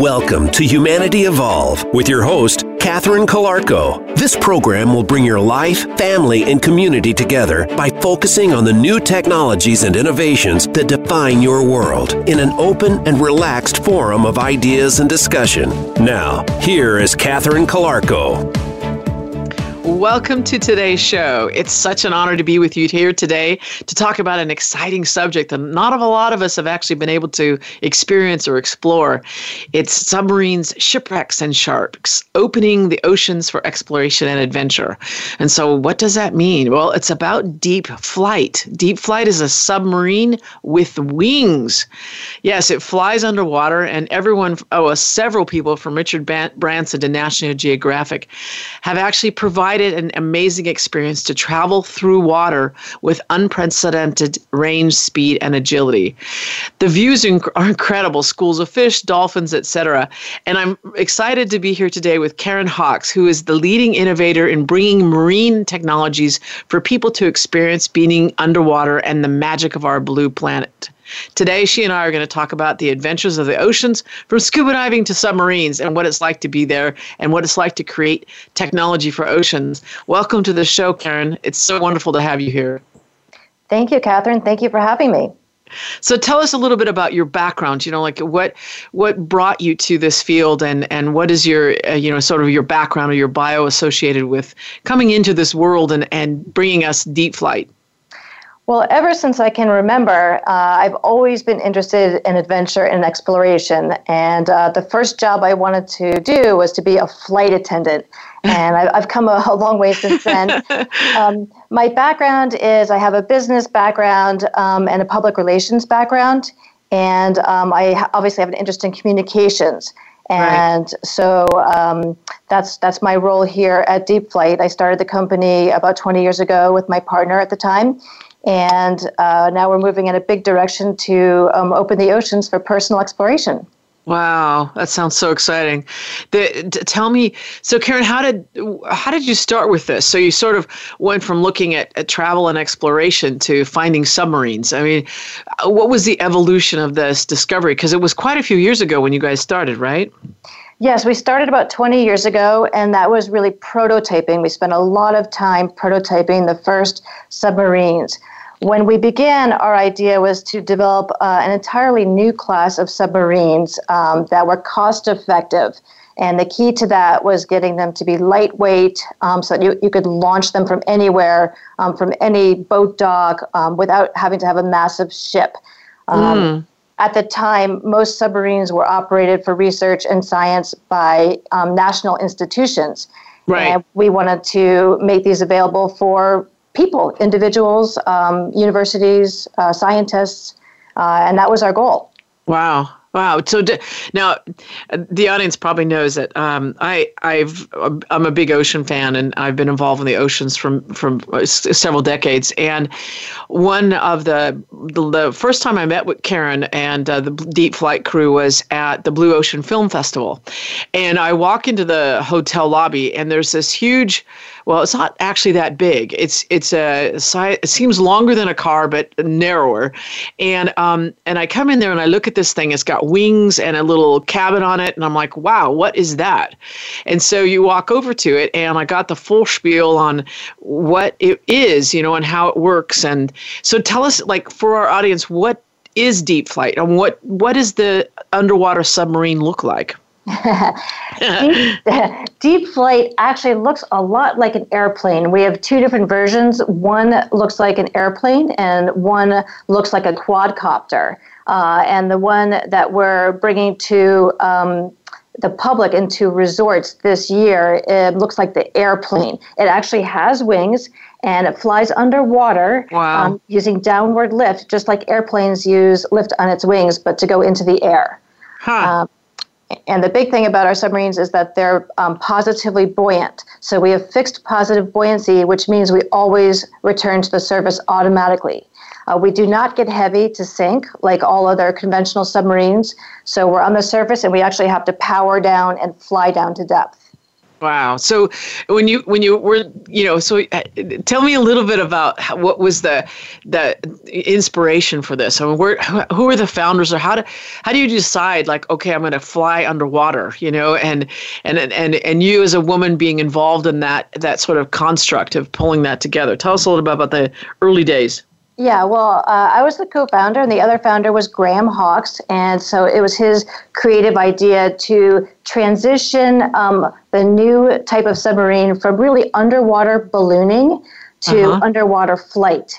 Welcome to Humanity Evolve with your host, Catherine Calarco. This program will bring your life, family, and community together by focusing on the new technologies and innovations that define your world in an open and relaxed forum of ideas and discussion. Now, here is Catherine Calarco. Welcome to today's show. It's such an honor to be with you here today to talk about an exciting subject that not a lot of us have actually been able to experience or explore. It's submarines, shipwrecks, and sharks, opening the oceans for exploration and adventure. And so, what does that mean? Well, it's about deep flight. Deep flight is a submarine with wings. Yes, it flies underwater, and everyone, oh, several people from Richard Branson to National Geographic have actually provided an amazing experience to travel through water with unprecedented range, speed, and agility. The views are incredible schools of fish, dolphins, etc. And I'm excited to be here today with Karen Hawkes, who is the leading innovator in bringing marine technologies for people to experience being underwater and the magic of our blue planet. Today, she and I are going to talk about the adventures of the oceans, from scuba diving to submarines, and what it's like to be there and what it's like to create technology for oceans. Welcome to the show, Karen. It's so wonderful to have you here. Thank you, Catherine. Thank you for having me. So tell us a little bit about your background. You know, like what what brought you to this field, and and what is your uh, you know sort of your background or your bio associated with coming into this world and and bringing us deep flight. Well, ever since I can remember, uh, I've always been interested in adventure and exploration. And uh, the first job I wanted to do was to be a flight attendant. And I've come a, a long way since then. Um, my background is I have a business background um, and a public relations background. And um, I obviously have an interest in communications. And right. so um, that's that's my role here at Deep Flight. I started the company about 20 years ago with my partner at the time, and uh, now we're moving in a big direction to um, open the oceans for personal exploration. Wow, that sounds so exciting. The, tell me, so Karen, how did how did you start with this? So you sort of went from looking at, at travel and exploration to finding submarines. I mean, what was the evolution of this discovery? Because it was quite a few years ago when you guys started, right? Yes, we started about 20 years ago, and that was really prototyping. We spent a lot of time prototyping the first submarines. When we began, our idea was to develop uh, an entirely new class of submarines um, that were cost effective. And the key to that was getting them to be lightweight um, so that you, you could launch them from anywhere, um, from any boat dock, um, without having to have a massive ship. Mm at the time, most submarines were operated for research and science by um, national institutions. Right. And we wanted to make these available for people, individuals, um, universities, uh, scientists, uh, and that was our goal. Wow. Wow. So d- now, the audience probably knows that um, I I've I'm a big ocean fan, and I've been involved in the oceans from from several decades. And one of the the, the first time I met with Karen and uh, the Deep Flight crew was at the Blue Ocean Film Festival, and I walk into the hotel lobby, and there's this huge well, it's not actually that big. It's it's a it seems longer than a car, but narrower. And um and I come in there and I look at this thing. It's got wings and a little cabin on it, and I'm like, wow, what is that? And so you walk over to it, and I got the full spiel on what it is, you know, and how it works. And so tell us, like, for our audience, what is deep flight and what what does the underwater submarine look like? deep, deep, flight actually looks a lot like an airplane. We have two different versions. One looks like an airplane, and one looks like a quadcopter. Uh, and the one that we're bringing to um, the public into resorts this year it looks like the airplane. It actually has wings and it flies underwater wow. um, using downward lift, just like airplanes use lift on its wings, but to go into the air. Huh. Um, and the big thing about our submarines is that they're um, positively buoyant. So we have fixed positive buoyancy, which means we always return to the surface automatically. Uh, we do not get heavy to sink like all other conventional submarines. So we're on the surface and we actually have to power down and fly down to depth. Wow. So when you when you were you know so uh, tell me a little bit about how, what was the the inspiration for this. I mean, where who are the founders or how do how do you decide like okay I'm going to fly underwater you know and and and and you as a woman being involved in that that sort of construct of pulling that together. Tell us a little bit about the early days. Yeah, well, uh, I was the co founder, and the other founder was Graham Hawkes. And so it was his creative idea to transition um, the new type of submarine from really underwater ballooning to uh-huh. underwater flight.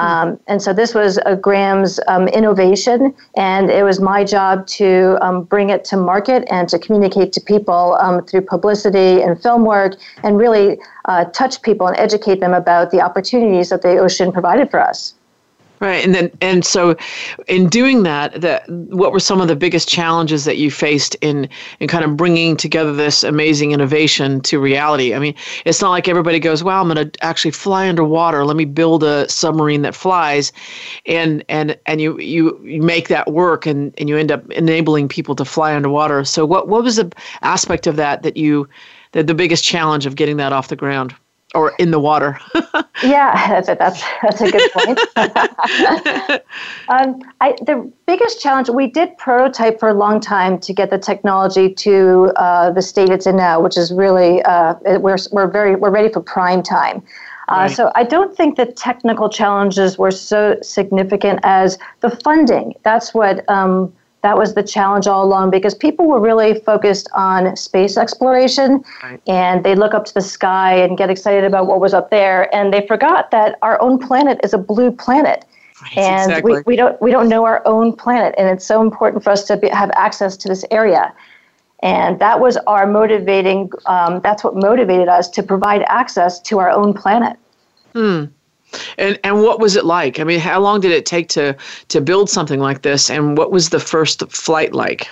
Um, and so this was a Graham's um, innovation, and it was my job to um, bring it to market and to communicate to people um, through publicity and film work, and really uh, touch people and educate them about the opportunities that the ocean provided for us. Right, and then and so, in doing that, that what were some of the biggest challenges that you faced in in kind of bringing together this amazing innovation to reality? I mean, it's not like everybody goes, "Wow, I'm going to actually fly underwater. Let me build a submarine that flies," and and and you you, you make that work, and and you end up enabling people to fly underwater. So, what what was the aspect of that that you, the, the biggest challenge of getting that off the ground? Or in the water. yeah, that's a, that's that's a good point. um, I, the biggest challenge we did prototype for a long time to get the technology to uh, the state it's in now, which is really uh, we're we're very we're ready for prime time. Uh, right. So I don't think the technical challenges were so significant as the funding. That's what um, that was the challenge all along because people were really focused on space exploration right. and they look up to the sky and get excited about what was up there and they forgot that our own planet is a blue planet right, and exactly. we, we don't we don't know our own planet and it's so important for us to be, have access to this area and that was our motivating um, that's what motivated us to provide access to our own planet hmm and and what was it like? I mean, how long did it take to to build something like this, and what was the first flight like?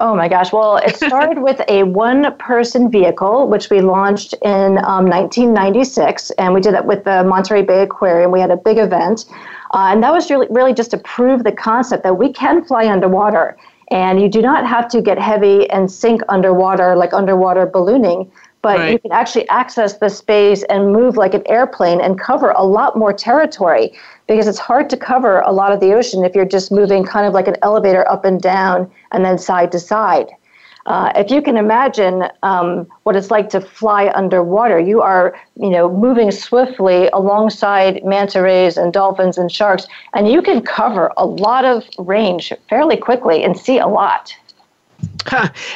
Oh my gosh! Well, it started with a one-person vehicle, which we launched in um, 1996, and we did that with the Monterey Bay Aquarium. We had a big event, uh, and that was really really just to prove the concept that we can fly underwater, and you do not have to get heavy and sink underwater like underwater ballooning but right. you can actually access the space and move like an airplane and cover a lot more territory because it's hard to cover a lot of the ocean if you're just moving kind of like an elevator up and down and then side to side. Uh, if you can imagine um, what it's like to fly underwater, you are, you know, moving swiftly alongside manta rays and dolphins and sharks, and you can cover a lot of range fairly quickly and see a lot.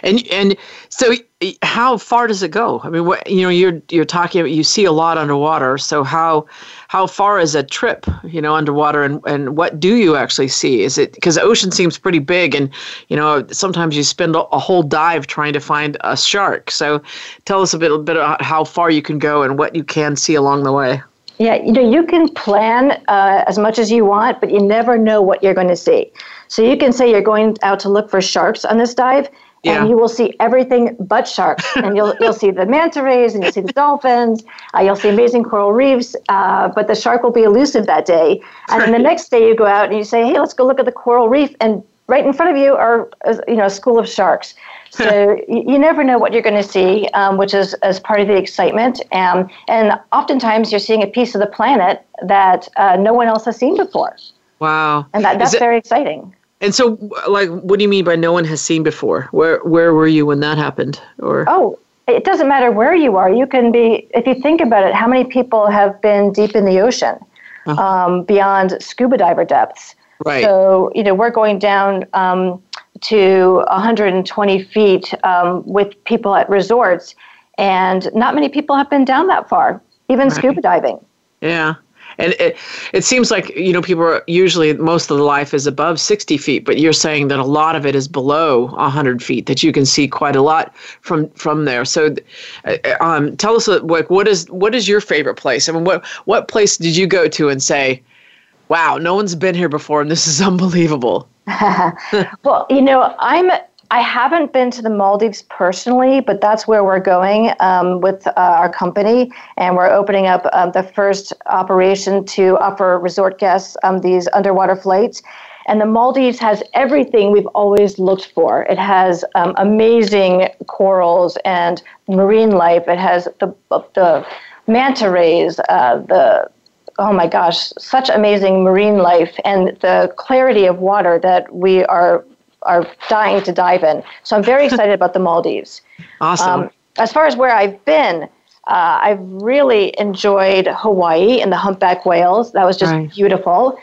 And and so how far does it go? I mean, what you know, you're you're talking you see a lot underwater. So how how far is a trip, you know, underwater, and and what do you actually see? Is it because the ocean seems pretty big, and you know, sometimes you spend a, whole dive trying to find a shark. So tell us a bit a bit about how far you can go and what you can see along the way. Yeah, you know, you can plan uh, as much as you want, but you never know what you're going to see. So you can say you're going out to look for sharks on this dive, yeah. and you will see everything but sharks. and you'll you'll see the manta rays, and you'll see the dolphins. Uh, you'll see amazing coral reefs, uh, but the shark will be elusive that day. And then the next day you go out and you say, "Hey, let's go look at the coral reef," and right in front of you are you know a school of sharks. So you never know what you're going to see, um, which is as part of the excitement. Um, and oftentimes you're seeing a piece of the planet that uh, no one else has seen before. Wow! And that, that's it, very exciting. And so, like, what do you mean by no one has seen before? Where where were you when that happened? Or oh, it doesn't matter where you are. You can be if you think about it. How many people have been deep in the ocean, uh-huh. um, beyond scuba diver depths? Right. So you know we're going down um, to 120 feet um, with people at resorts, and not many people have been down that far, even right. scuba diving. Yeah and it it seems like you know people are usually most of the life is above 60 feet but you're saying that a lot of it is below 100 feet that you can see quite a lot from from there so uh, um, tell us uh, like what is what is your favorite place i mean what what place did you go to and say wow no one's been here before and this is unbelievable well you know i'm I haven't been to the Maldives personally, but that's where we're going um, with uh, our company, and we're opening up um, the first operation to offer resort guests um, these underwater flights. And the Maldives has everything we've always looked for. It has um, amazing corals and marine life. It has the, the manta rays, uh, the oh my gosh, such amazing marine life and the clarity of water that we are are dying to dive in. So I'm very excited about the Maldives. Awesome. Um, as far as where I've been, uh, I've really enjoyed Hawaii and the humpback whales. That was just right. beautiful.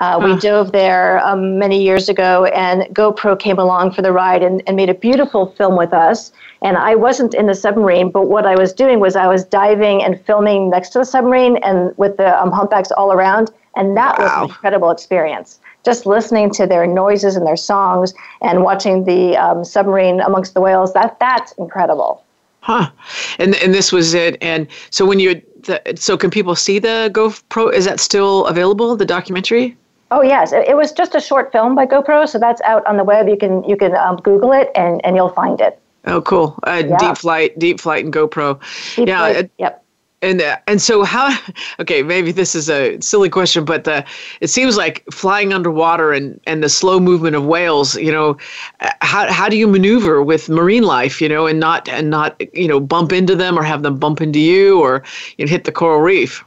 Uh, we dove there um, many years ago, and GoPro came along for the ride and, and made a beautiful film with us. And I wasn't in the submarine, but what I was doing was I was diving and filming next to the submarine and with the um, humpbacks all around. And that wow. was an incredible experience. Just listening to their noises and their songs and watching the um, submarine amongst the whales, that, that's incredible. Huh. And, and this was it. And so when you, so can people see the GoPro? Is that still available, the documentary? Oh yes, it, it, was just a short film by GoPro, so that's out on the web. You can you can um, Google it and, and you'll find it. Oh, cool! Uh, yeah. Deep flight, deep flight, and GoPro. Deep yeah. Flight, yep. And uh, and so how? Okay, maybe this is a silly question, but the, it seems like flying underwater and, and the slow movement of whales. You know, uh, how how do you maneuver with marine life? You know, and not and not you know bump into them or have them bump into you or you know, hit the coral reef.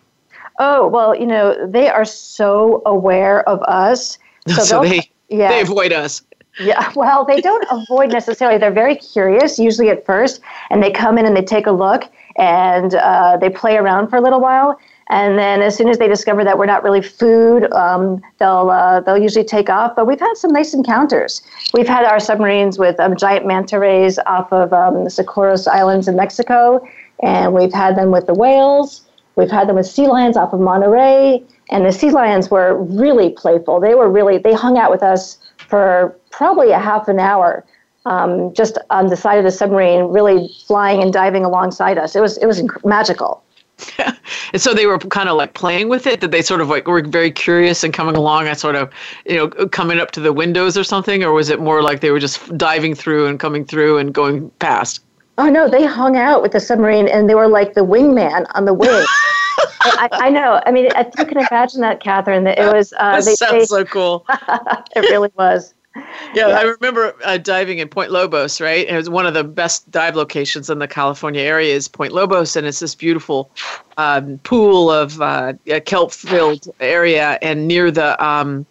Oh, well, you know, they are so aware of us. So, so they, yeah. they avoid us. Yeah, well, they don't avoid necessarily. They're very curious, usually at first, and they come in and they take a look and uh, they play around for a little while. And then, as soon as they discover that we're not really food, um, they'll uh, they'll usually take off. But we've had some nice encounters. We've had our submarines with um, giant manta rays off of um, the Socorros Islands in Mexico, and we've had them with the whales. We've had them with sea lions off of Monterey, and the sea lions were really playful. They were really they hung out with us for probably a half an hour, um, just on the side of the submarine, really flying and diving alongside us. It was it was magical. and so they were kind of like playing with it. That they sort of like were very curious and coming along and sort of, you know, coming up to the windows or something, or was it more like they were just diving through and coming through and going past? Oh no, they hung out with the submarine and they were like the wingman on the wing. I, I, know. I mean, if you can imagine that, Catherine, that it was. Uh, that they, sounds they, so cool. it really was. Yeah, yeah. I remember uh, diving in Point Lobos, right? It was one of the best dive locations in the California area is Point Lobos, and it's this beautiful um, pool of uh, kelp-filled area, and near the um,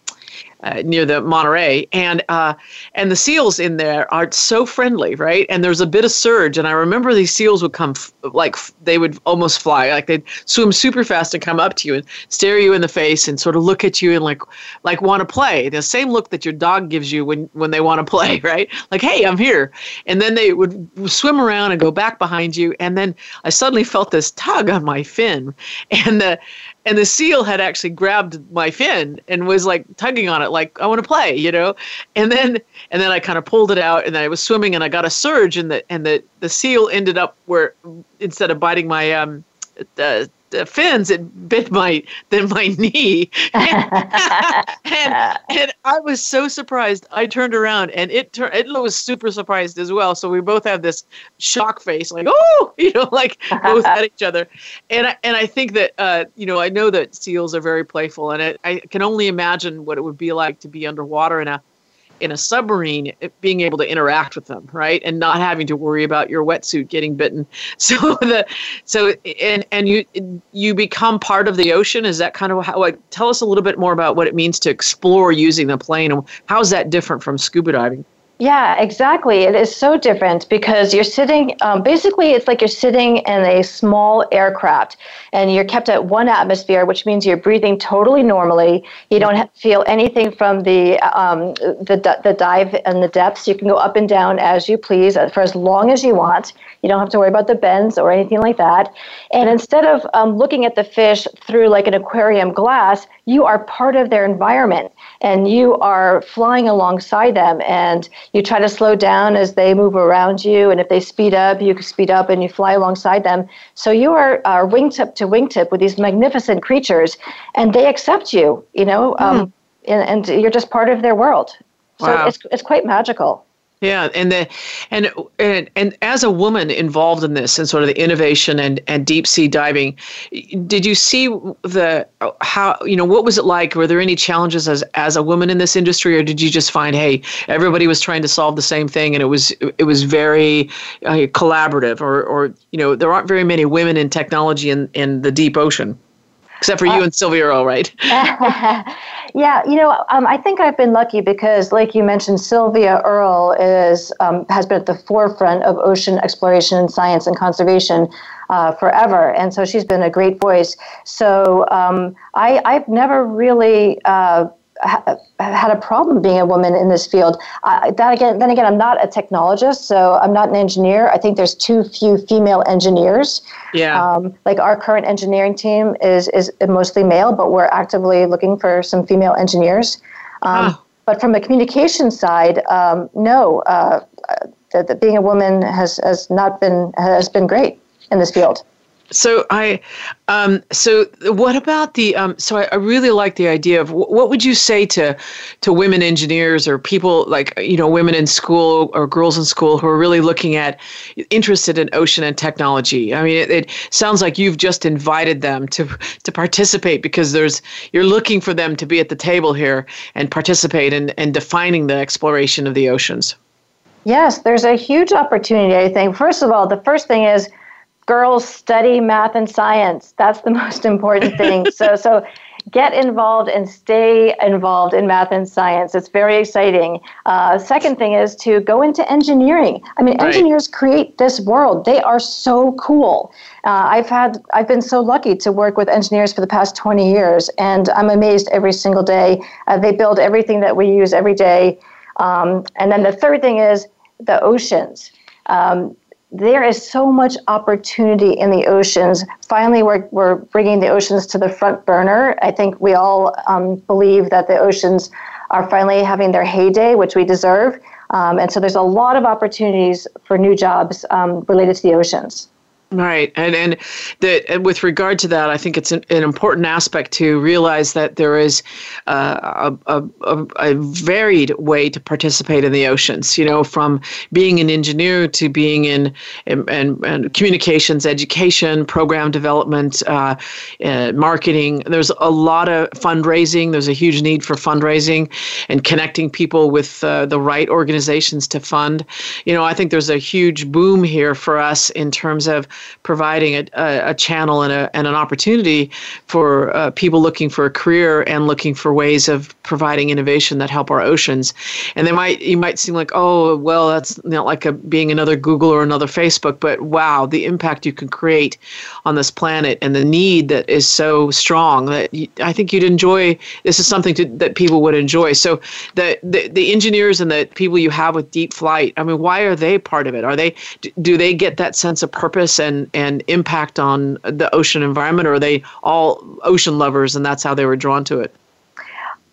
uh, near the Monterey, and uh, and the seals in there are so friendly, right? And there's a bit of surge, and I remember these seals would come f- like f- they would almost fly, like they'd swim super fast and come up to you and stare you in the face and sort of look at you and like like want to play. The same look that your dog gives you when when they want to play, right? Like, hey, I'm here, and then they would swim around and go back behind you, and then I suddenly felt this tug on my fin, and the and the seal had actually grabbed my fin and was like tugging on it like i want to play you know? And then and then i kind of pulled it out and then i was swimming and i got a surge and the and the the seal ended up where instead of biting my um the fins, it bit my then my knee, and, and, and I was so surprised. I turned around and it turned. It was super surprised as well. So we both have this shock face, like oh, you know, like both at each other. And I, and I think that uh, you know I know that seals are very playful, and it, I can only imagine what it would be like to be underwater in a in a submarine being able to interact with them right? And not having to worry about your wetsuit getting bitten. So the so and and you you become part of the ocean? Is that kind of how like tell us a little bit more about what it means to explore using the plane and how is that different from scuba diving yeah, exactly. It is so different because you're sitting, um, basically, it's like you're sitting in a small aircraft and you're kept at one atmosphere, which means you're breathing totally normally. You don't feel anything from the, um, the, the dive and the depths. You can go up and down as you please for as long as you want. You don't have to worry about the bends or anything like that. And instead of um, looking at the fish through like an aquarium glass, you are part of their environment and you are flying alongside them and you try to slow down as they move around you and if they speed up you can speed up and you fly alongside them so you are uh, wingtip to wingtip with these magnificent creatures and they accept you you know um, mm. and, and, you're just part of their world so wow. it's, it's quite magical Yeah, and the and and and as a woman involved in this and sort of the innovation and and deep sea diving, did you see the how you know what was it like? Were there any challenges as as a woman in this industry, or did you just find hey everybody was trying to solve the same thing and it was it was very uh, collaborative, or or you know there aren't very many women in technology in in the deep ocean except for you and Sylvia Earle, right? yeah, you know, um, I think I've been lucky because, like you mentioned, Sylvia Earle is um, has been at the forefront of ocean exploration, and science, and conservation uh, forever, and so she's been a great voice. So um, I, I've never really. Uh, ha- had a problem being a woman in this field. Uh, that again, then again, I'm not a technologist, so I'm not an engineer. I think there's too few female engineers. Yeah. Um, like our current engineering team is is mostly male, but we're actively looking for some female engineers. Um, ah. But from a communication side, um, no, uh, the, the being a woman has has not been has been great in this field so I, um, so what about the? Um, so I, I, really like the idea of what would you say to, to women engineers or people like you know women in school or girls in school who are really looking at interested in ocean and technology. I mean, it, it sounds like you've just invited them to to participate because there's you're looking for them to be at the table here and participate in, in defining the exploration of the oceans. Yes, there's a huge opportunity. I think. First of all, the first thing is girls study math and science. That's the most important thing. so so get involved and stay involved in math and science. It's very exciting. Uh, second thing is to go into engineering. I mean, right. engineers create this world. They are so cool. Uh, I've had I've been so lucky to work with engineers for the past 20 years, and I'm amazed every single day. Uh, they build everything that we use every day. Um, and then the third thing is the oceans. Um, there is so much opportunity in the oceans. Finally, we're, we're bringing the oceans to the front burner. I think we all um, believe that the oceans are finally having their heyday, which we deserve. Um, and so there's a lot of opportunities for new jobs um, related to the oceans. Right, and and that and with regard to that, I think it's an, an, important aspect to realize that there is uh, a, a, a, varied way to participate in the oceans. You know, from being an engineer to being in, in, in, communications, education, program development, uh, uh, marketing. There's a lot of fundraising. There's a huge need for fundraising and connecting people with uh, the right organizations to fund. You know, I think there's a huge boom here for us in terms of providing a, a, a channel and, a, and an opportunity for uh, people looking for a career and looking for ways of providing innovation that help our oceans. And they might you might seem like, oh, well, that's not like a, being another Google or another Facebook, but wow, the impact you can create on this planet and the need that is so strong that you, I think you'd enjoy. This is something to, that people would enjoy. So the, the the engineers and the people you have with Deep Flight, I mean, why are they part of it? Are they do they get that sense of purpose and and impact on the ocean environment, or are they all ocean lovers and that's how they were drawn to it?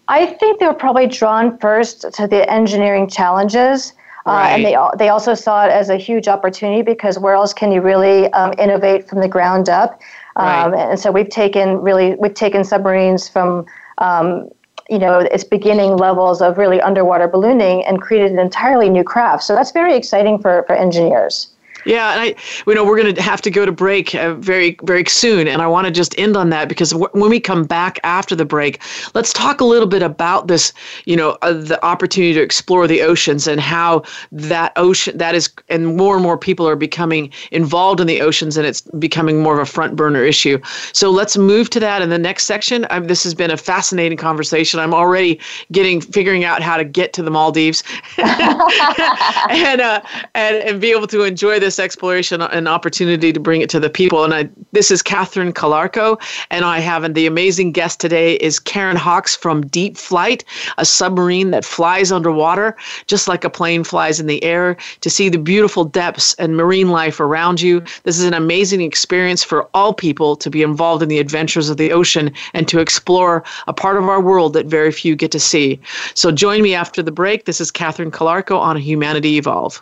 I think they were probably drawn first to the engineering challenges. Right. Uh, and they they also saw it as a huge opportunity because where else can you really um, innovate from the ground up? Um, right. And so we've taken really we've taken submarines from um, you know its beginning levels of really underwater ballooning and created an entirely new craft. So that's very exciting for for engineers. Yeah, and I, you know, we're going to have to go to break uh, very, very soon, and I want to just end on that because w- when we come back after the break, let's talk a little bit about this. You know, uh, the opportunity to explore the oceans and how that ocean that is, and more and more people are becoming involved in the oceans, and it's becoming more of a front burner issue. So let's move to that in the next section. I'm, this has been a fascinating conversation. I'm already getting figuring out how to get to the Maldives, and uh, and and be able to enjoy this this exploration an opportunity to bring it to the people. And I, this is Catherine Calarco, and I have and the amazing guest today is Karen Hawkes from Deep Flight, a submarine that flies underwater just like a plane flies in the air to see the beautiful depths and marine life around you. This is an amazing experience for all people to be involved in the adventures of the ocean and to explore a part of our world that very few get to see. So join me after the break. This is Catherine Calarco on Humanity Evolve.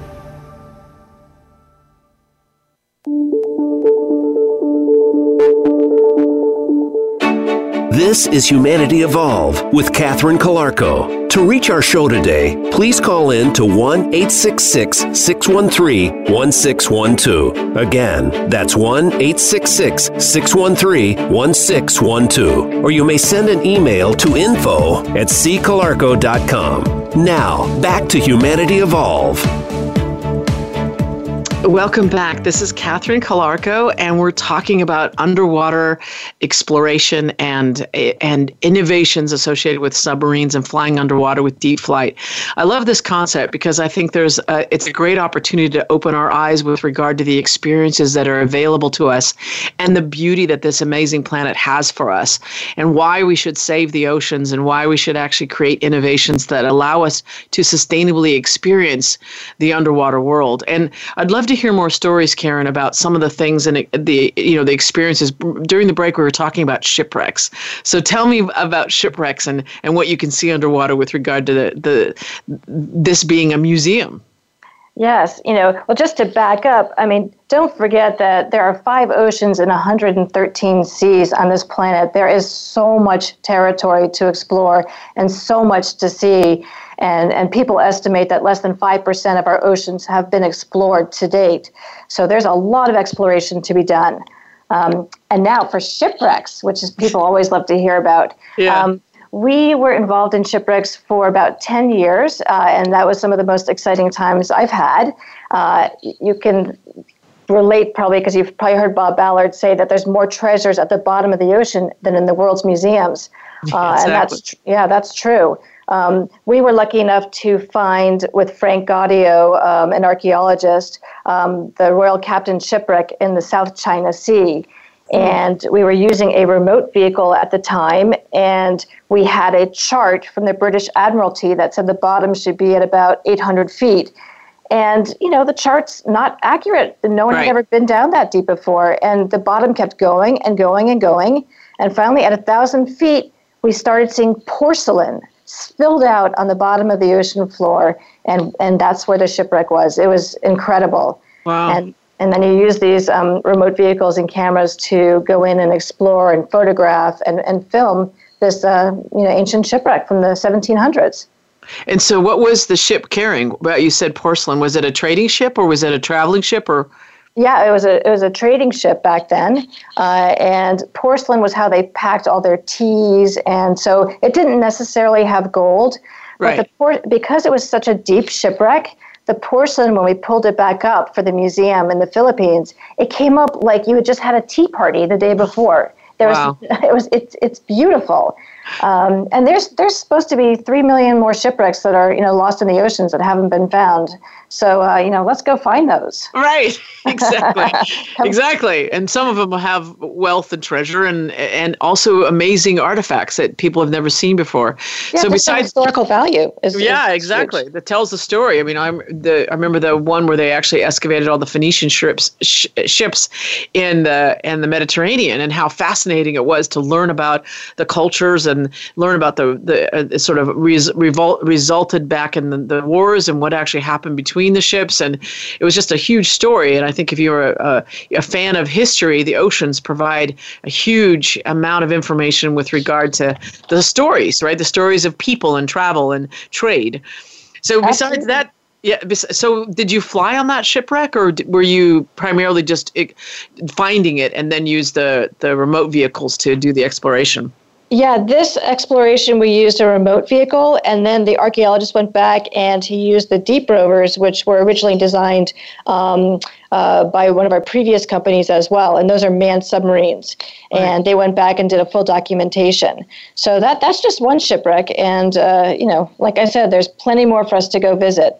This is Humanity Evolve with Catherine Calarco. To reach our show today, please call in to 1 866 613 1612. Again, that's 1 866 613 1612. Or you may send an email to info at ccalarco.com. Now, back to Humanity Evolve. Welcome back. This is Catherine Calarco, and we're talking about underwater exploration and and innovations associated with submarines and flying underwater with deep flight. I love this concept because I think there's a, it's a great opportunity to open our eyes with regard to the experiences that are available to us and the beauty that this amazing planet has for us, and why we should save the oceans and why we should actually create innovations that allow us to sustainably experience the underwater world. And I'd love to to hear more stories, Karen, about some of the things and the you know the experiences. During the break, we were talking about shipwrecks. So tell me about shipwrecks and and what you can see underwater with regard to the, the this being a museum. Yes, you know, well, just to back up, I mean, don't forget that there are five oceans and 113 seas on this planet. There is so much territory to explore and so much to see. And, and people estimate that less than 5% of our oceans have been explored to date. So there's a lot of exploration to be done. Um, and now for shipwrecks, which is people always love to hear about. Yeah. Um, we were involved in shipwrecks for about 10 years, uh, and that was some of the most exciting times I've had. Uh, you can relate probably because you've probably heard Bob Ballard say that there's more treasures at the bottom of the ocean than in the world's museums. Uh, exactly. And that's yeah, that's true. Um, we were lucky enough to find with Franck Goddio, um, an archaeologist, um, the Royal Captain shipwreck in the South China Sea. And we were using a remote vehicle at the time, and we had a chart from the British Admiralty that said the bottom should be at about 800 feet. And, you know, the chart's not accurate. No one right. had ever been down that deep before. And the bottom kept going and going and going. And finally, at 1,000 feet, we started seeing porcelain spilled out on the bottom of the ocean floor. And, and that's where the shipwreck was. It was incredible. Wow. And and then you use these um, remote vehicles and cameras to go in and explore and photograph and, and film this uh, you know ancient shipwreck from the 1700s. And so, what was the ship carrying? Well, you said porcelain. Was it a trading ship or was it a traveling ship or? Yeah, it was a it was a trading ship back then, uh, and porcelain was how they packed all their teas, and so it didn't necessarily have gold. Right. But the por- because it was such a deep shipwreck, the porcelain when we pulled it back up for the museum in the Philippines, it came up like you had just had a tea party the day before. There wow. was it was it's it's beautiful. Um, and there's there's supposed to be three million more shipwrecks that are you know lost in the oceans that haven't been found. So uh, you know, let's go find those. Right, exactly, exactly. And some of them have wealth and treasure, and and also amazing artifacts that people have never seen before. Yeah, so besides historical value, is, yeah, is exactly. Huge. That tells the story. I mean, I'm the I remember the one where they actually excavated all the Phoenician ships sh- ships in the in the Mediterranean, and how fascinating it was to learn about the cultures and learn about the the uh, sort of res- revolt resulted back in the, the wars and what actually happened between between the ships, and it was just a huge story. And I think if you're a, a, a fan of history, the oceans provide a huge amount of information with regard to the stories, right? The stories of people and travel and trade. So besides Absolutely. that. Yeah. So, did you fly on that shipwreck, or were you primarily just eh, finding it and then use the the remote vehicles to do the exploration? Yeah, this exploration we used a remote vehicle, and then the archaeologist went back and he used the deep rovers, which were originally designed um, uh, by one of our previous companies as well, and those are manned submarines. Right. And they went back and did a full documentation. So that that's just one shipwreck, and uh, you know, like I said, there's plenty more for us to go visit.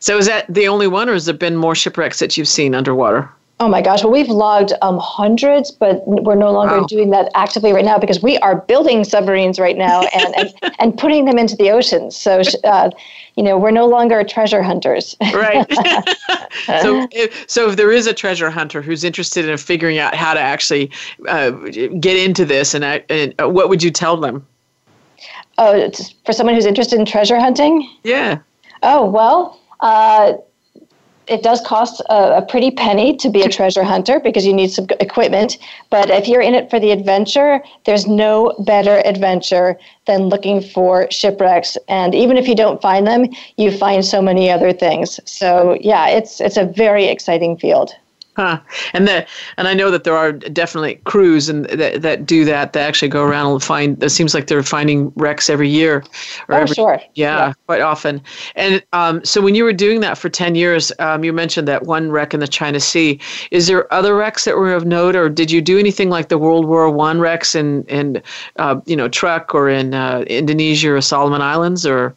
So is that the only one, or has there been more shipwrecks that you've seen underwater? Oh my gosh. Well, we've logged um, hundreds, but we're no longer wow. doing that actively right now because we are building submarines right now and, and, and putting them into the oceans. So, uh, you know, we're no longer treasure hunters. right. so, if, so if there is a treasure hunter who's interested in figuring out how to actually uh, get into this, and, uh, and uh, what would you tell them? Oh, for someone who's interested in treasure hunting? Yeah. Oh, well, uh, it does cost a, a, pretty penny to be a treasure hunter because you need some equipment. But if you're in it for the adventure, there's no better adventure than looking for shipwrecks. And even if you don't find them, you find so many other things. So yeah, it's it's a very exciting field. Huh. And that, and I know that there are definitely crews and that, that do that. That actually go around and find. It seems like they're finding wrecks every year. Or oh, every, sure. Yeah, yeah, quite often. And um, so when you were doing that for ten years, um, you mentioned that one wreck in the China Sea. Is there other wrecks that were of note, or did you do anything like the World War One wrecks in in uh, you know Truk or in uh, Indonesia or Solomon Islands or?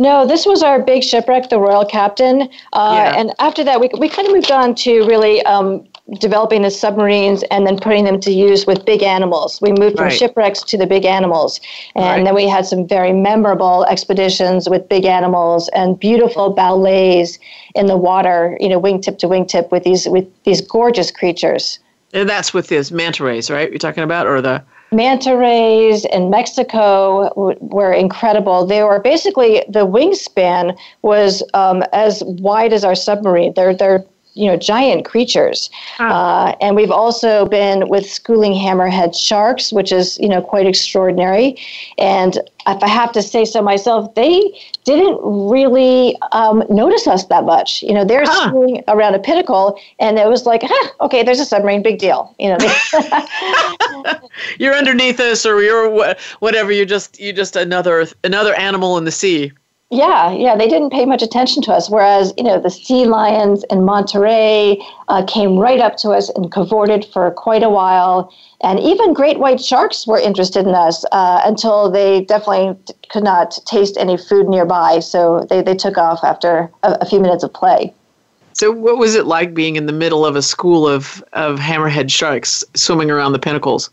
No, this was our big shipwreck, the Royal Captain. Uh, yeah. And after that, we, we kind of moved on to really um, developing the submarines and then putting them to use with big animals. We moved from right. shipwrecks to the big animals. And right. then we had some very memorable expeditions with big animals and beautiful ballets in the water, you know, wingtip to wingtip with these with these gorgeous creatures. And that's with these manta rays, right? You're talking about, or the manta rays in Mexico were incredible. They were basically the wingspan was um, as wide as our submarine. They're they're you know giant creatures, oh. uh, and we've also been with schooling hammerhead sharks, which is you know quite extraordinary. And if I have to say so myself, they didn't really um, notice us that much. You know, they're huh. schooling around a pinnacle, and it was like, huh, okay, there's a submarine, big deal. You know, you're underneath us, or you're whatever. You're just you're just another another animal in the sea. Yeah, yeah, they didn't pay much attention to us. Whereas, you know, the sea lions in Monterey uh, came right up to us and cavorted for quite a while. And even great white sharks were interested in us uh, until they definitely could not taste any food nearby. So they, they took off after a, a few minutes of play. So, what was it like being in the middle of a school of, of hammerhead sharks swimming around the pinnacles?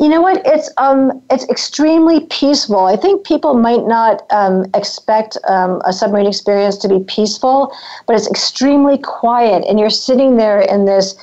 You know what? It's um, it's extremely peaceful. I think people might not um, expect um, a submarine experience to be peaceful, but it's extremely quiet, and you're sitting there in this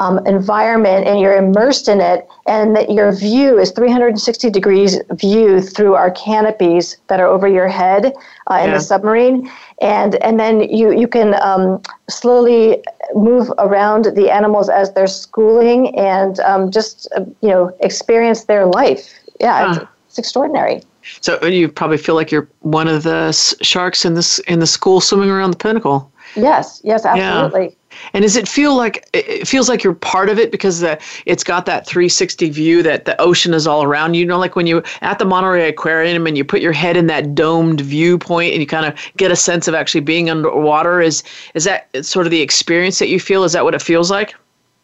um, environment and you're immersed in it, and that your view is 360 degrees view through our canopies that are over your head uh, in yeah. the submarine, and and then you you can um, slowly move around the animals as they're schooling and um, just uh, you know experience their life. Yeah, huh. it's, it's extraordinary. So you probably feel like you're one of the sharks in this in the school swimming around the pinnacle. Yes, yes, absolutely. And does it feel like it feels like you're part of it because the, it's got that 360 view that the ocean is all around you? You know, like when you at the Monterey Aquarium and you put your head in that domed viewpoint and you kind of get a sense of actually being underwater. Is is that sort of the experience that you feel? Is that what it feels like?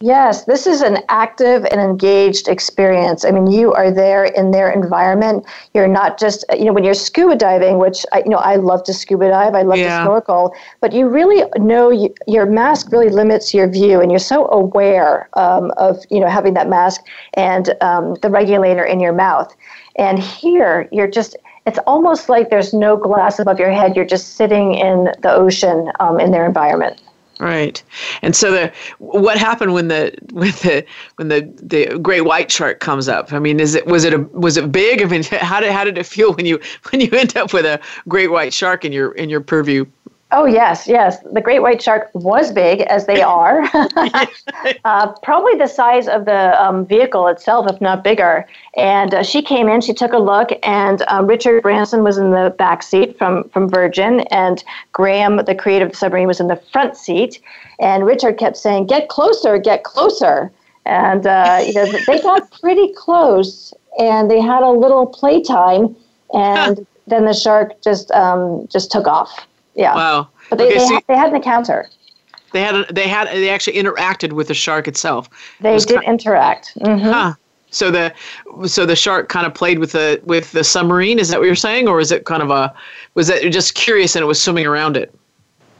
Yes, this is an active and engaged experience. I mean, you are there in their environment. You're not just, you know, when you're scuba diving, which I, you know, I love to scuba dive, I love yeah. to snorkel, but you really know you, your mask really limits your view, and you're so aware um, of, you know, having that mask and um, the regulator in your mouth. And here, you're just, it's almost like there's no glass above your head. You're just sitting in the ocean um, in their environment. Right, and so the what happened when the with the when the the great white shark comes up? I mean, is it was it a was it big? I mean, how did how did it feel when you when you end up with a great white shark in your in your purview? Oh, yes, yes. The great white shark was big, as they are. uh, probably the size of the um, vehicle itself, if not bigger. And uh, she came in, she took a look, and um, Richard Branson was in the back seat from, from Virgin, and Graham, the creative submarine, was in the front seat. And Richard kept saying, Get closer, get closer. and uh, you know they got pretty close, and they had a little playtime, and then the shark just um, just took off. Yeah. Wow. But they, okay, they, so they had an encounter. They had they had they actually interacted with the shark itself. They did kind of, interact. Mm-hmm. Huh. So the so the shark kind of played with the with the submarine. Is that what you're saying, or is it kind of a was that just curious and it was swimming around it?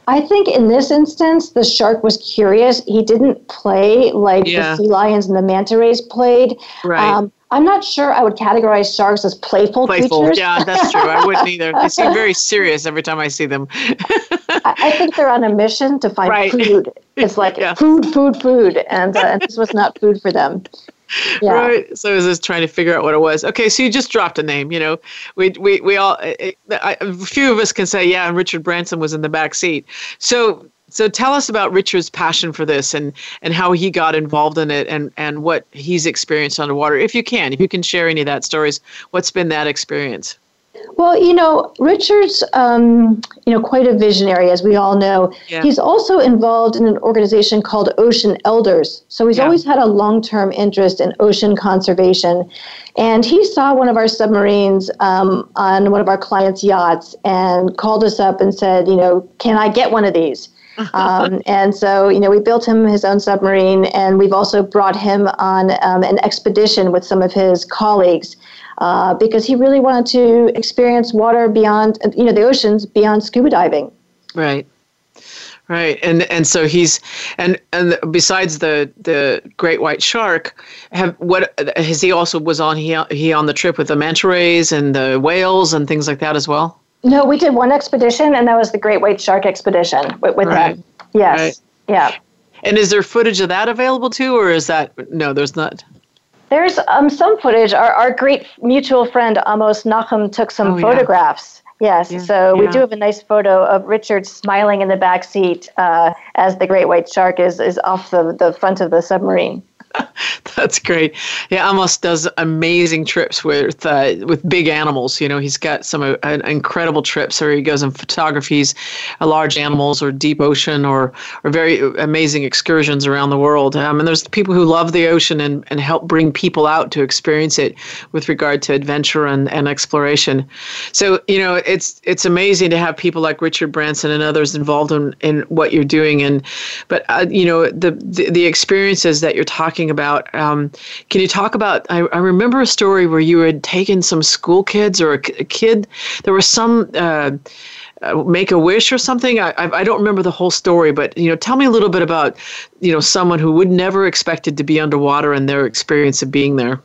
I think in this instance, the shark was curious. He didn't play like yeah. the sea lions and the manta rays played. Right. Um, I'm not sure I would categorize sharks as playful, playful. creatures. Yeah, that's true. I wouldn't either. They seem very serious every time I see them. I, I, think they're on a mission to find right. food. It's like yeah. food, food, food, and, uh, and this was not food for them. Yeah. Right. So I was just trying to figure out what it was. Okay, so you just dropped a name. You know, we we we all a few of us can say, yeah, and Richard Branson was in the back seat. So so tell us about Richard's passion for this and and how he got involved in it and and what he's experienced underwater. If you can, if you can share any of that stories, what's been that experience? Well, you know, Richard's, um, you know, quite a visionary, as we all know. Yeah. He's also involved in an organization called Ocean Elders. So he's yeah. always had a long-term interest in ocean conservation. And he saw one of our submarines um, on one of our clients' yachts and called us up and said, you know, can I get one of these? um, and so, you know, we built him his own submarine, and we've also brought him on um, an expedition with some of his colleagues uh, because he really wanted to experience water beyond, you know, the oceans beyond scuba diving. Right. Right, and and so he's and and besides the the great white shark, have what has he also was on he he on the trip with the manta rays and the whales and things like that as well. No, we did one expedition, and that was the great white shark expedition with, with right. him. Yes, right. yeah. And is there footage of that available too, or is that no? There's not. There's um, some footage. Our, our great mutual friend Amos Nachoum took some oh, photographs. Yeah. Yes, yeah, so yeah. we do have a nice photo of Richard smiling in the back seat uh, as the great white shark is, is off the, the front of the submarine. That's great. Yeah, Amos does amazing trips with uh, with big animals. You know, he's got some uh, incredible trips where he goes and photographies uh, large animals or deep ocean or or very amazing excursions around the world. Um, and there's people who love the ocean and, and help bring people out to experience it with regard to adventure and, and exploration. So you know, it's it's amazing to have people like Richard Branson and others involved in, in what you're doing. And but uh, you know, the, the the experiences that you're talking about. Um, can you talk about? I, I, remember a story where you had taken some school kids or a, a kid. There was some. Uh, uh, make a wish or something I, I don't remember the whole story but you know tell me a little bit about you know someone who would never expected to be underwater and their experience of being there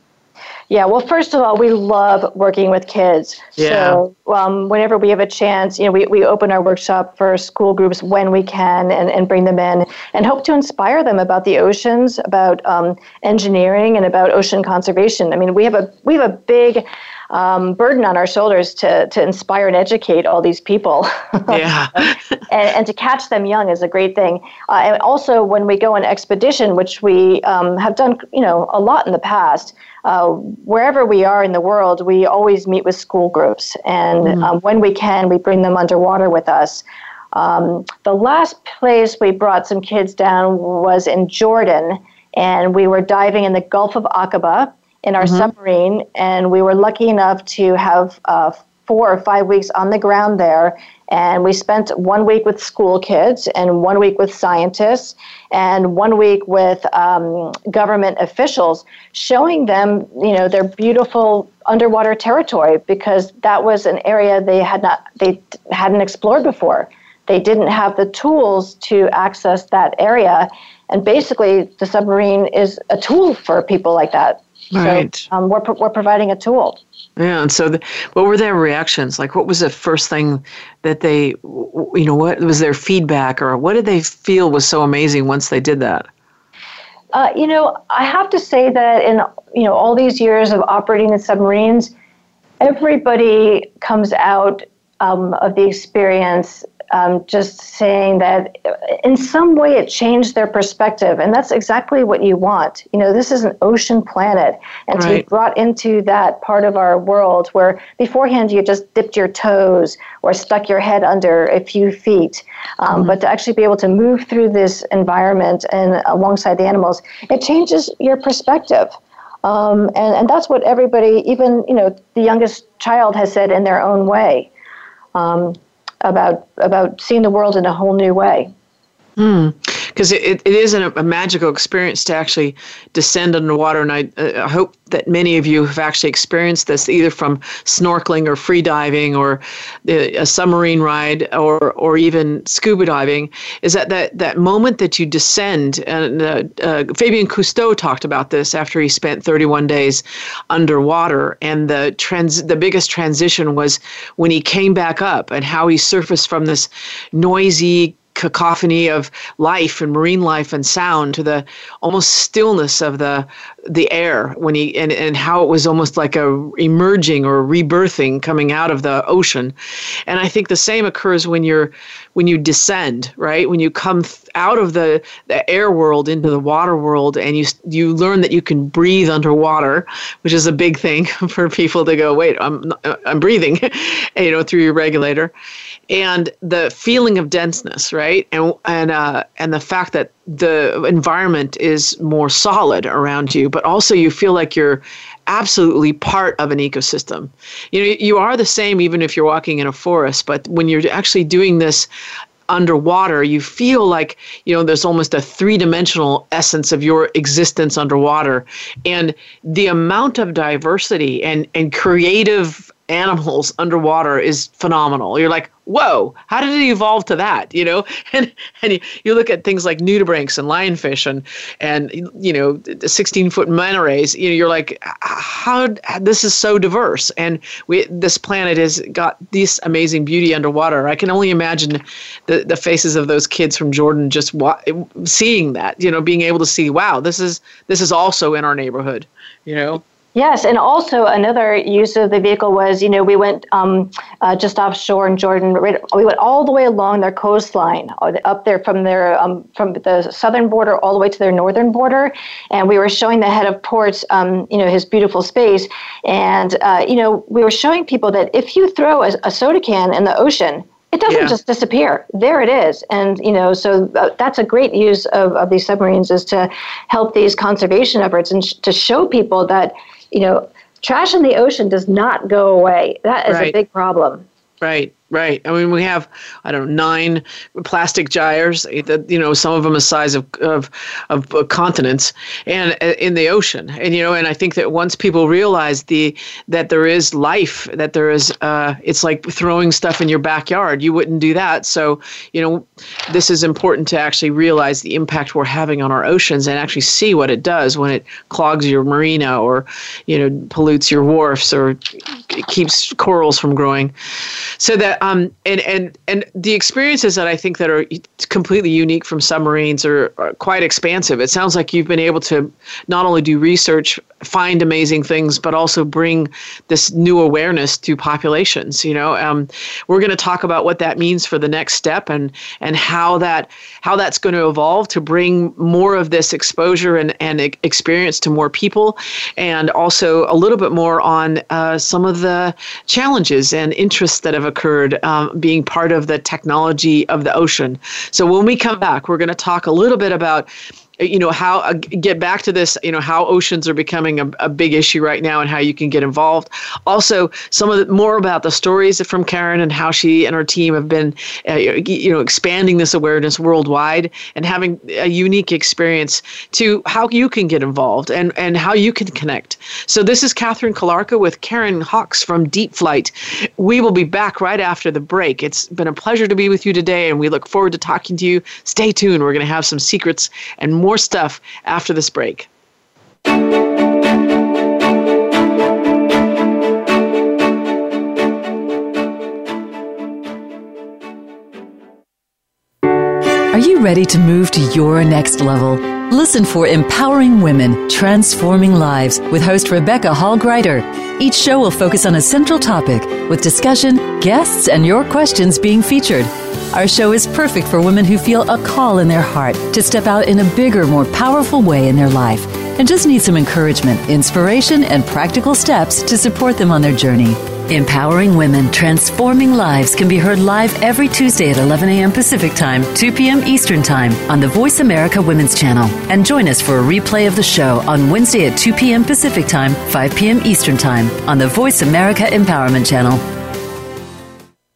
yeah, well, first of all, we love working with kids. Yeah. So um, whenever we have a chance, you know, we, we open our workshop for school groups when we can and, and bring them in and hope to inspire them about the oceans, about um, engineering, and about ocean conservation. I mean, we have a we have a big um, burden on our shoulders to to inspire and educate all these people. Yeah. and, and, to catch them young is a great thing. Uh, and also, when we go on expedition, which we um, have done, you know, a lot in the past uh, wherever we are in the world, we always meet with school groups. And mm-hmm. um, when we can, we bring them underwater with us. Um, the last place we brought some kids down was in Jordan, and we were diving in the Gulf of Aqaba in our mm-hmm. submarine, and we were lucky enough to have uh, four or five weeks on the ground there and we spent one week with school kids and one week with scientists and one week with um, government officials, showing them, you know, their beautiful underwater territory because that was an area they had not they hadn't explored before. They didn't have the tools to access that area, and basically, the submarine is a tool for people like that. Right. So um, we're we're providing a tool. Yeah, and so the, what were their reactions? Like, what was the first thing that they, you know, what was their feedback, or what did they feel was so amazing once they did that? Uh, you know, I have to say that in you know all these years of operating the submarines, everybody comes out um, of the experience um, just saying that in some way it changed their perspective. And that's exactly what you want. You know, this is an ocean planet. And right. to be brought into that part of our world where beforehand you just dipped your toes or stuck your head under a few feet. Um, mm-hmm. But to actually be able to move through this environment and alongside the animals, it changes your perspective. Um, and, and that's what everybody, even you know, the youngest child has said in their own way. Um, about about seeing the world in a whole new way. Hmm. Because mm. it, it is a, a, magical experience to actually descend underwater. And I, uh, I, hope that many of you have actually experienced this either from snorkeling or free diving or a submarine ride or, or even scuba diving. Is that, that, that moment that you descend, and uh, uh, Fabien Cousteau talked about this after he spent 31 days underwater. And the, trans, the biggest transition was when he came back up and how he surfaced from this noisy, cacophony of life and marine life and sound to the almost stillness of the the air when he and, and how it was almost like a emerging or rebirthing coming out of the ocean. And i think the same occurs when you're when you descend right? When you come out of the the air world into the water world and you you learn that you can breathe underwater which is a big thing for people to go wait i'm i'm breathing you know through your regulator. And the feeling of denseness, right? And and uh, and the fact that the environment is more solid around you, but also you feel like you're absolutely part of an ecosystem. You know, you are the same even if you're walking in a forest, but when you're actually doing this underwater, you feel like, you know, there's almost a three dimensional essence of your existence underwater. And the amount of diversity and, and creative animals underwater is phenomenal. You're like, whoa, how did it evolve to that? You know, and and you, you look at things like nudibranchs and lionfish and and you know, 16 foot manta rays. You know, you're like, how this is so diverse, and we this planet has got this amazing beauty underwater. I can only imagine the the faces of those kids from Jordan just wa- seeing that. You know, being able to see, wow, this is this is also in our neighborhood. You know. Yes, and also another use of the vehicle was, you know, we went um, uh, just offshore in Jordan. We went all the way along their coastline, uh, up there from their um, from the southern border all the way to their northern border, and we were showing the head of ports, um, you know, his beautiful space, and uh, you know, we were showing people that if you throw a, a soda can in the ocean, it doesn't yeah. just disappear. There it is. And, you know, so uh, that's a great use of, of these submarines is to help these conservation efforts and sh- to show people that, you know, trash in the ocean does not go away. That is right. a big problem. Right. Right. I mean, we have I don't know nine plastic gyres. That you know, some of them the size of of, of continents, and uh, in the ocean. And you know, and I think that once people realize the that there is life, that there is, uh, it's like throwing stuff in your backyard. You wouldn't do that. So you know, this is important to actually realize the impact we're having on our oceans and actually see what it does when it clogs your marina or you know pollutes your wharfs or keeps corals from growing. So that um, and and and the experiences that I think that are completely unique from submarines are, are, quite expansive. It sounds like you've been able to not only do research, find amazing things, but also bring this new awareness to populations. You know, um, we're going to talk about what that means for the next step and and how that how that's going to evolve to bring more of this exposure and and experience to more people, and also a little bit more on uh, some of the challenges and interests that have occurred um, being part of the technology of the ocean. So when we come back, we're going to talk a little bit about you know how uh, get back to this you know how oceans are becoming a, a big issue right now and how you can get involved. Also some of the more about the stories from karen and how she and her team have been uh, you know expanding this awareness worldwide and having a unique experience to how you can get involved and and how you can connect. So this is catherine Calarco with karen hawkes from deep flight. We will be back right after the break. It's been a pleasure to be with you today and we look forward to talking to you. Stay tuned. We're going to have some secrets and more stuff after this break. Are you ready to move to your next level? Listen for Empowering Women, Transforming Lives with host Rebecca Hall Gruyter. Each show will focus on a central topic with discussion, guests, and your questions being featured. Our show is perfect for women who feel a call in their heart to step out in a bigger, more powerful way in their life and just need some encouragement, inspiration, and practical steps to support them on their journey. Empowering Women, Transforming Lives can be heard live every Tuesday at 11 a.m. Pacific Time, 2 p.m. Eastern Time on the Voice America Women's Channel. And join us for a replay of the show on Wednesday at 2 p.m. Pacific Time, 5 p.m. Eastern Time on the Voice America Empowerment Channel.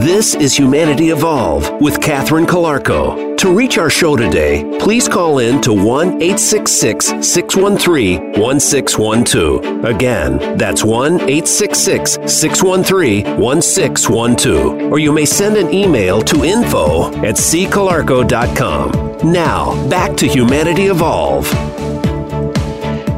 This is Humanity Evolve with Catherine Calarco. To reach our show today, please call in to 1 866 613 1612. Again, that's 1 866 613 1612. Or you may send an email to info at ccalarco.com. Now, back to Humanity Evolve.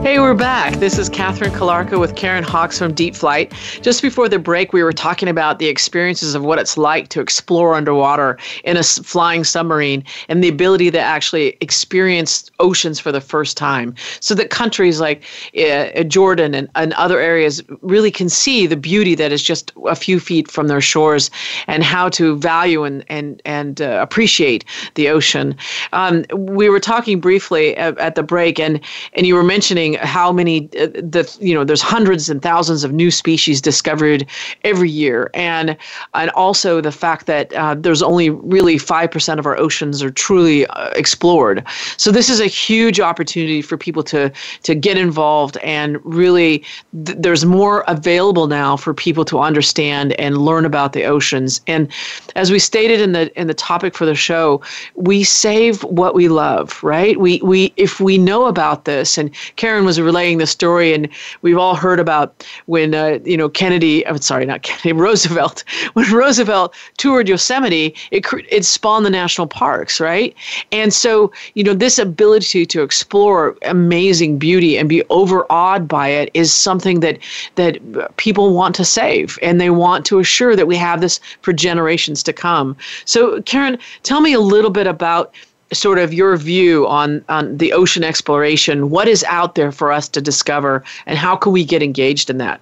Hey, we're back. This is Catherine Calarco with Karen Hawkes from Deep Flight. Just before the break, we were talking about the experiences of what it's like to explore underwater in a flying submarine and the ability to actually experience oceans for the first time. So that countries like uh, Jordan and, and other areas really can see the beauty that is just a few feet from their shores and how to value and, and, and uh, appreciate the ocean. Um, we were talking briefly at, at the break, and, and you were mentioning how many uh, the you know there's hundreds and thousands of new species discovered every year, and and also the fact that uh, there's only really five percent of our oceans are truly uh, explored. So this is a huge opportunity for people to to get involved and really th- there's more available now for people to understand and learn about the oceans. And as we stated in the in the topic for the show, we save what we love, right? We we if we know about this, and Karen was relaying the story, and we've all heard about when uh, you know Kennedy. I'm sorry, not Kennedy. Roosevelt. When Roosevelt toured Yosemite, it it spawned the national parks, right? And so you know this ability to explore amazing beauty and be overawed by it is something that that people want to save, and they want to assure that we have this for generations to come. So, Karen, tell me a little bit about sort of your view on on the ocean exploration. What is out there for us to discover, and how can we get engaged in that?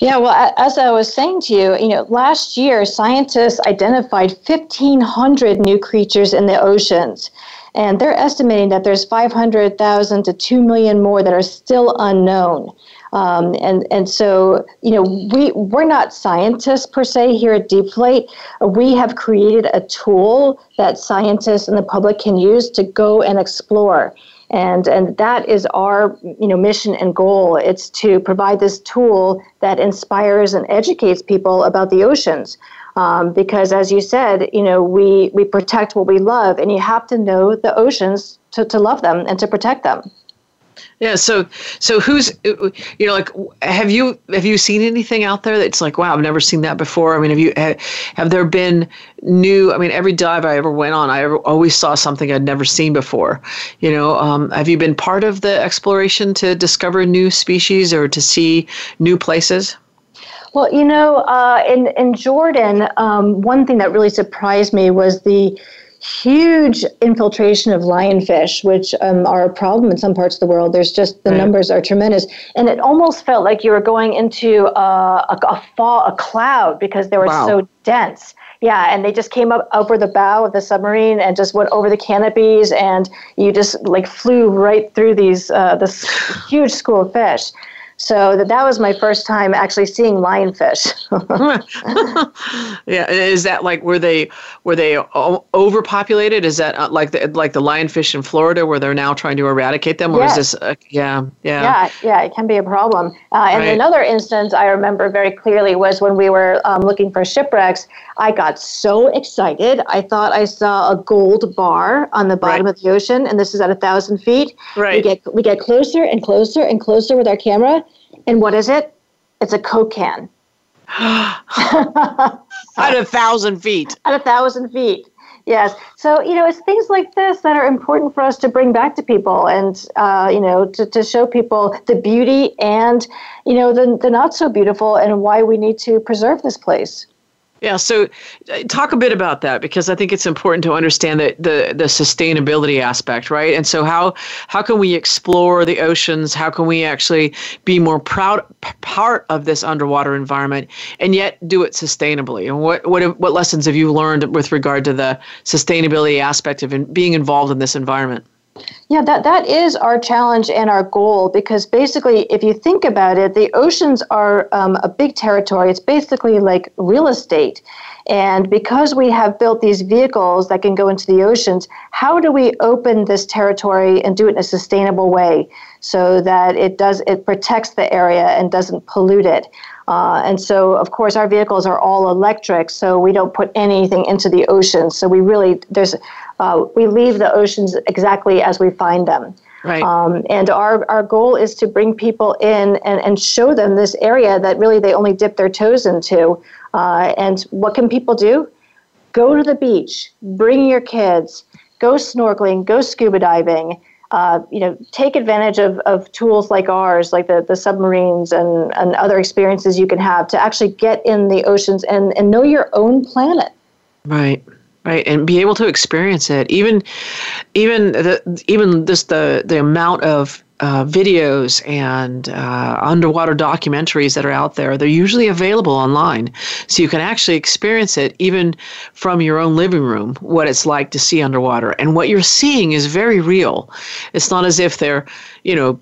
Yeah, well, as I was saying to you, you know, last year scientists identified 1,500 new creatures in the oceans, and they're estimating that there's 500,000 to 2 million more that are still unknown. Um, and and so you know we we're not scientists per se here at Deep Flight. We have created a tool that scientists and the public can use to go and explore. And, and that is our you know mission and goal. It's to provide this tool that inspires and educates people about the oceans. Um, because as you said, you know, we, we protect what we love, and you have to know the oceans to, to love them and to protect them. Yeah. So, so who's you know like have you have you seen anything out there that's like wow I've never seen that before? I mean, have you have, there been new? I mean, every dive I ever went on, I ever, always saw something I'd never seen before. You know, um, have you been part of the exploration to discover new species or to see new places? Well, you know, uh, in in Jordan, um, one thing that really surprised me was the huge infiltration of lionfish, which um, are a problem in some parts of the world. There's just the right. numbers are tremendous, and it almost felt like you were going into uh, a, a fall, a cloud because they were wow. so dense. Yeah, and they just came up over the bow of the submarine and just went over the canopies, and you just like flew right through these uh, this huge school of fish. So that that was my first time actually seeing lionfish. yeah, is that like were they were they overpopulated? Is that uh, like the like the lionfish in Florida where they're now trying to eradicate them, or yes. is this? Uh, yeah, yeah, yeah, yeah. It can be a problem. Uh, and right. another instance I remember very clearly was when we were um, looking for shipwrecks. I got so excited. I thought I saw a gold bar on the bottom right. of the ocean, and this is at a thousand feet. Right. We get we get closer and closer and closer with our camera, and what is it? It's a Coke can. at a thousand feet. At a thousand feet. Yes. So, you know, it's things like this that are important for us to bring back to people and, uh, you know, to, to show people the beauty and, you know, the, the not so beautiful and why we need to preserve this place. Yeah, so uh, talk a bit about that because I think it's important to understand the, the, the sustainability aspect, right? And so how how can we explore the oceans? How can we actually be more proud part of this underwater environment and yet do it sustainably? And what what what lessons have you learned with regard to the sustainability aspect of in, being involved in this environment? Yeah, that, that is our challenge and our goal because basically, if you think about it, the oceans are um, a big territory. It's basically like real estate. And because we have built these vehicles that can go into the oceans, how do we open this territory and do it in a sustainable way so that it does it protects the area and doesn't pollute it? Uh, and so, of course, our vehicles are all electric, so we don't put anything into the ocean. So we really there's uh, we leave the oceans exactly as we find them. Right. Um, and our, our goal is to bring people in and, and show them this area that really they only dip their toes into. Uh, and what can people do? Go to the beach, bring your kids, go snorkeling, go scuba diving. Uh, you know, take advantage of, of tools like ours, like the, the submarines and, and other experiences you can have to actually get in the oceans and, and know your own planet. Right right and be able to experience it. Even even the even this the the amount of uh, videos and uh, underwater documentaries that are out there they're usually available online. So you can actually experience it even from your own living room what it's like to see underwater. And what you're seeing is very real. It's not as if they're you know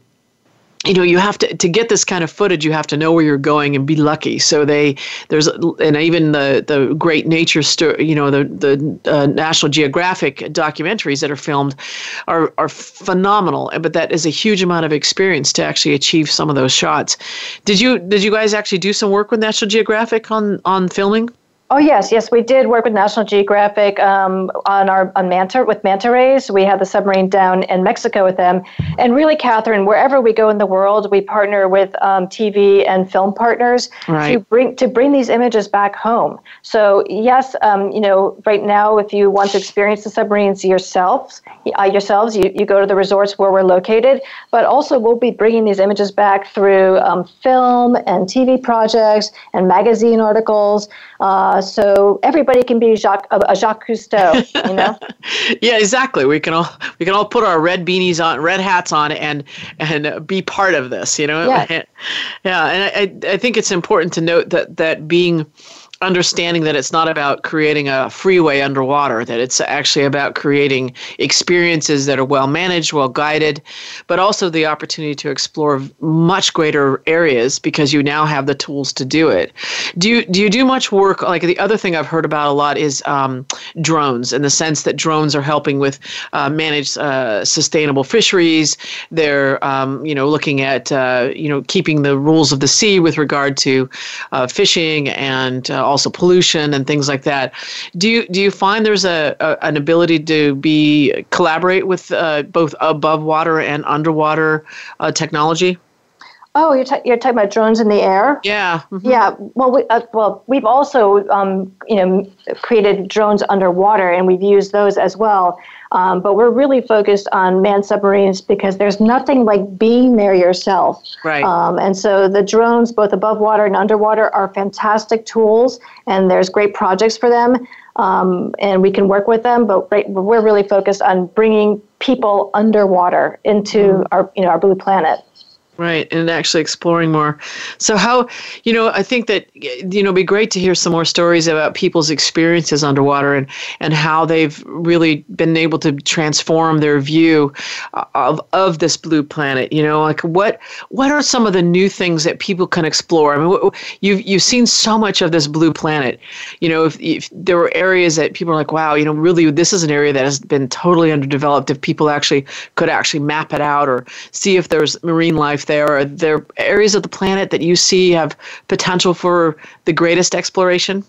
you know you have to to get this kind of footage you have to know where you're going and be lucky. So they there's and even the the great nature story you know the the uh, national geographic documentaries that are filmed are are phenomenal but that is a huge amount of experience to actually achieve some of those shots. Did you did you guys actually do some work with national geographic on on filming Oh yes, yes, we did work with National Geographic um, on our on manta with manta rays. We had the submarine down in Mexico with them, and really, Catherine, wherever we go in the world, we partner with um, TV and film partners right. to bring to bring these images back home. So yes, um, you know, right now, if you want to experience the submarines yourselves, uh, yourselves, you, you go to the resorts where we're located. But also, we'll be bringing these images back through um, film and TV projects and magazine articles. Uh, uh, so everybody can be Jacques, a Jacques Cousteau, you know. yeah, exactly. We can all we can all put our red beanies on, red hats on, and and be part of this, you know. Yeah. yeah, and I I think it's important to note that that being understanding that it's not about creating a freeway underwater, that it's actually about creating experiences that are well managed, well guided, but also the opportunity to explore much greater areas because you now have the tools to do it. Do you do you do much work? Like the other thing I've heard about a lot is um, drones, in the sense that drones are helping with uh, manage uh, sustainable fisheries. They're um, you know looking at uh, you know keeping the rules of the sea with regard to uh, fishing and uh, also pollution and things like that. Do you do you find there's a, a an ability to be collaborate with uh, both above water and underwater uh, technology? Oh, you're, t- you're talking about drones in the air? Yeah. Mm-hmm. Yeah. Well, we, uh, well, we've also, um, you know, created drones underwater, and we've used those as well. Um, but we're really focused on manned submarines because there's nothing like being there yourself. Right. Um, and so the drones, both above water and underwater, are fantastic tools, and there's great projects for them. Um, and we can work with them, but right, we're really focused on bringing people underwater into mm. our, you know, our blue planet. Right, and actually exploring more. So, how, you know, I think that, you know, it'd be great to hear some more stories about people's experiences underwater and, and how they've really been able to transform their view uh, of, of this blue planet. You know, like what what are some of the new things that people can explore? I mean, you've, you've seen so much of this blue planet. You know, if, if there were areas that people are like, wow, you know, really, this is an area that has been totally underdeveloped, if people actually could actually map it out or see if there's marine life there? Are there areas of the planet that you see have potential for the greatest exploration?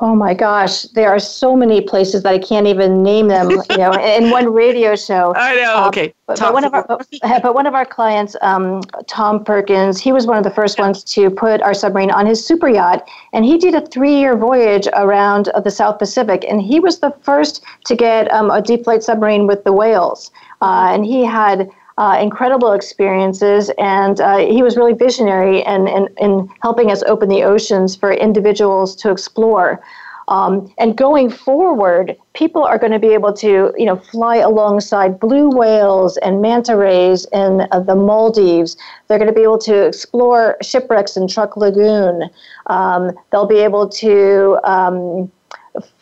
Oh my gosh, there are so many places that I can't even name them. You know, in one radio show. I know. Um, okay. But, but, one of our, but one of our clients, um, Tom Perkins, he was one of the first ones to put our submarine on his super yacht, and he did a three-year voyage around the South Pacific, and he was the first to get um, a deep flight submarine with the whales, uh, and he had uh, incredible experiences, and uh, he was really visionary in, in, in, helping us open the oceans for individuals to explore. Um, and going forward, people are going to be able to, you know, fly alongside blue whales and manta rays in uh, the Maldives. They're going to be able to explore shipwrecks in Truk Lagoon. Um, they'll be able to um,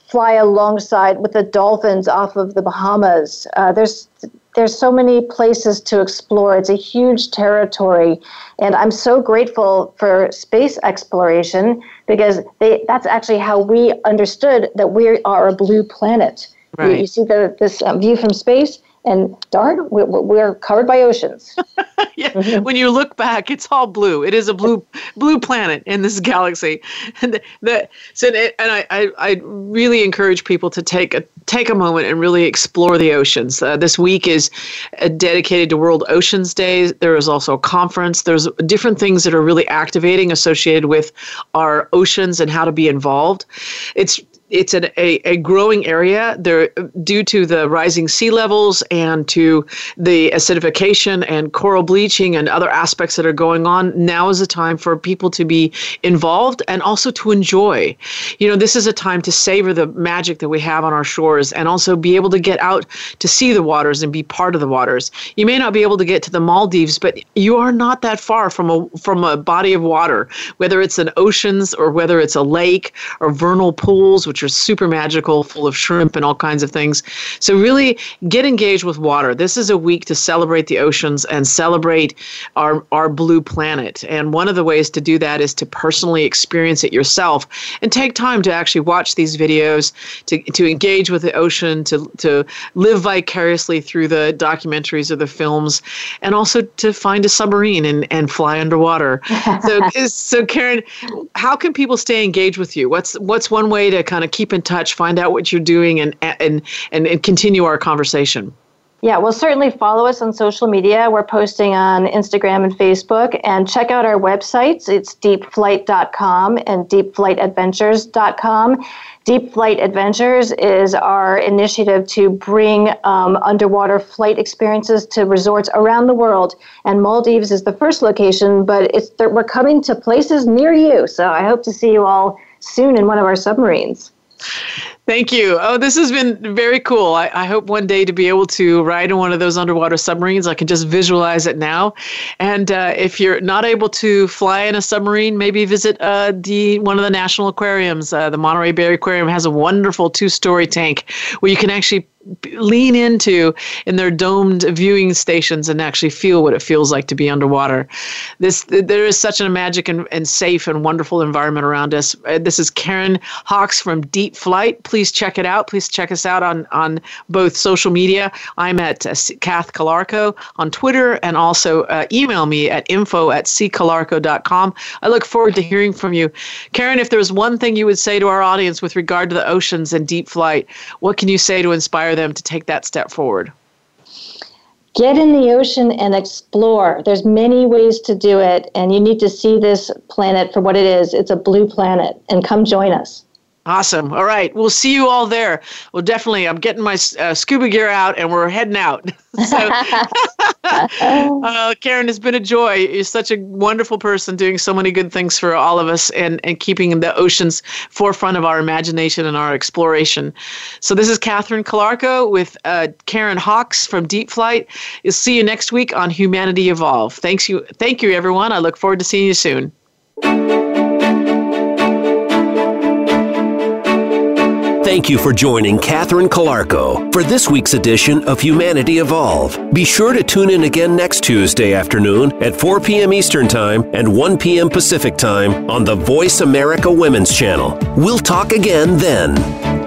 fly alongside with the dolphins off of the Bahamas. Uh, there's there's so many places to explore. It's a huge territory. And I'm so grateful for space exploration because they, that's actually how we understood that we are a blue planet. Right. You, you see the, this um, view from space, and darn, we're, covered by oceans. yeah, mm-hmm. when you look back, it's all blue. It is a blue blue planet in this galaxy, and the so and I, I, I really encourage people to take a take a moment and really explore the oceans. Uh, this week is uh, dedicated to World Oceans Day. There is also a conference. There's different things that are really activating associated with our oceans and how to be involved. It's it's an, a, a growing area. There due to the rising sea levels and to the acidification and coral bleaching and other aspects that are going on now is a time for people to be involved and also to enjoy. You know this is a time to savor the magic that we have on our shores and also be able to get out to see the waters and be part of the waters. You may not be able to get to the maldives but you are not that far from a from a body of water whether it's an oceans or whether it's a lake or vernal pools which are super magical, full of shrimp and all kinds of things. So, really get engaged with water. This is a week to celebrate the oceans and celebrate our, our blue planet. And one of the ways to do that is to personally experience it yourself and take time to actually watch these videos, to, to engage with the ocean, to, to live vicariously through the documentaries or the films, and also to find a submarine and, and fly underwater. so, so, Karen, how can people stay engaged with you? What's, what's one way to kind of keep in touch, find out what you're doing, and and and, and continue our conversation. Yeah, well, certainly follow us on social media. We're posting on Instagram and Facebook, and check out our websites. It's deepflight.com and deepflightadventures.com. Deep Flight Adventures is our initiative to bring um, underwater flight experiences to resorts around the world. And Maldives is the first location, but it's we're coming to places near you. So I hope to see you all soon in one of our submarines. Thank you. Oh, this has been very cool. I, I, hope one day to be able to ride in one of those underwater submarines. I can just visualize it now. And uh, if you're not able to fly in a submarine, maybe visit uh, the one of the national aquariums. Uh, the Monterey Bay Aquarium has a wonderful two-story tank where you can actually lean into in their domed viewing stations and actually feel what it feels like to be underwater. This there is such a magic and, and safe and wonderful environment around us. Uh, this is Karen Hawkes from Deep Flight. Please check it out. Please check us out on on both social media. I'm at uh, Kath Calarco on Twitter and also uh, email me at info at ccalarco.com. I look forward to hearing from you. Karen, if there's one thing you would say to our audience with regard to the oceans and deep flight, what can you say to inspire them to take that step forward? Get in the ocean and explore. There's many ways to do it, and you need to see this planet for what it is. It's a blue planet, and come join us. Awesome. All right. We'll see you all there. Well, definitely. I'm getting my uh, scuba gear out and we're heading out. so, uh, Karen, it's been a joy. You're such a wonderful person doing so many good things for all of us and, and keeping the oceans forefront of our imagination and our exploration. So, this is Catherine Calarco with uh, Karen Hawkes from Deep Flight. We'll see you next week on Humanity Evolve. Thanks you. Thank you, everyone. I look forward to seeing you soon. Thank you for joining Catherine Calarco for this week's edition of Humanity Evolve. Be sure to tune in again next Tuesday afternoon at 4 p.m. Eastern Time and 1 p.m. Pacific Time on the Voice America Women's Channel. We'll talk again then.